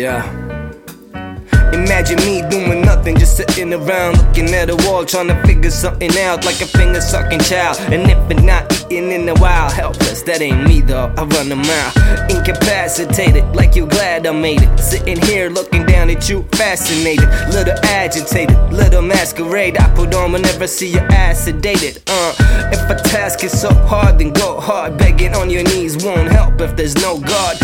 Yeah. Imagine me doing nothing, just sitting around looking at a wall, trying to figure something out like a finger sucking child. And if it's not eating in a while, helpless, that ain't me though. I run a mile, incapacitated, like you glad I made it. Sitting here looking down at you, fascinated, little agitated, little masquerade. I put on whenever I see your ass sedated. Uh, if a task is so hard, then go hard. Begging on your knees won't help if there's no God.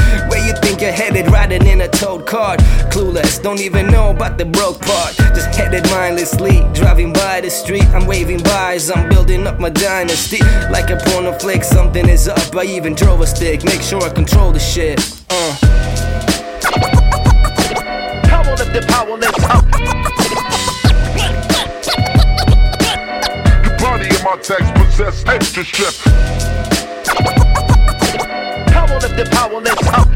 Where you think you're headed, riding in a toad card? Clueless, don't even know about the broke part. Just headed mindlessly, driving by the street. I'm waving by as I'm building up my dynasty. Like a porno flick, something is up. I even drove a stick, make sure I control the shit. Uh. Power lift the powerless up. Your body and my text possess extra strip. Power lift the powerless up.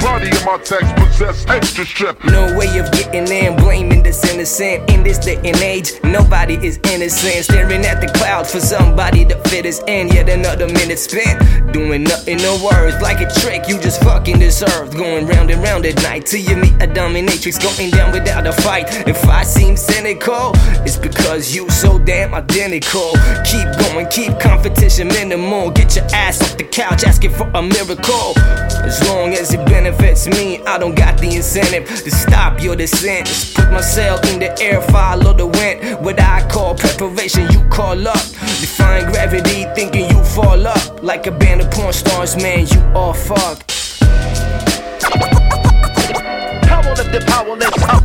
Body and my text possess extra strip. No way of getting in, blaming this innocent. In this day and age, nobody is innocent. Staring at the clouds for somebody to fit us in. Yet another minute spent doing nothing, no words. Like a trick, you just fucking deserve. Going round and round at night till you meet a dominatrix. Going down without a fight. If I seem cynical, it's because you so damn identical. Keep going, keep competition minimal. Get your ass off the couch asking for a miracle. As long as it benefits me, I don't got the incentive to stop your descent. Just put myself in the air, follow the wind. What I call preparation, you call up. Defying gravity, thinking you fall up. Like a band of porn stars, man, you all fucked. The powerless up.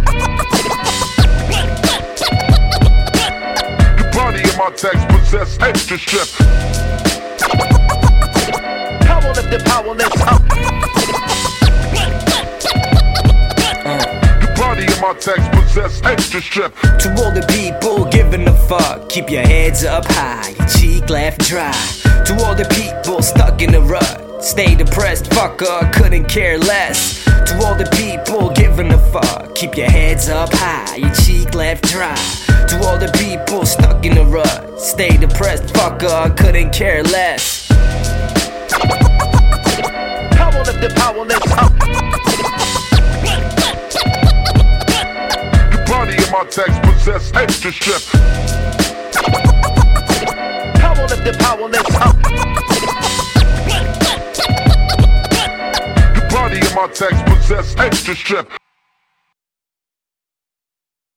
Your body and my text possess extra strip. Power lift the powerless up. Your body and my text possess extra strip. To all the people giving a fuck, keep your heads up high, your cheek left dry. To all the people stuck in the rut, stay depressed, fucker, couldn't care less. To all the people giving a fuck, keep your heads up high, your cheek left dry. To all the people stuck in the rut, stay depressed, Fuck fucker, couldn't care less. Power lift the up. Your body and my text possess extra strip. Power lift the powerless up. Your body and my text possess extra strip.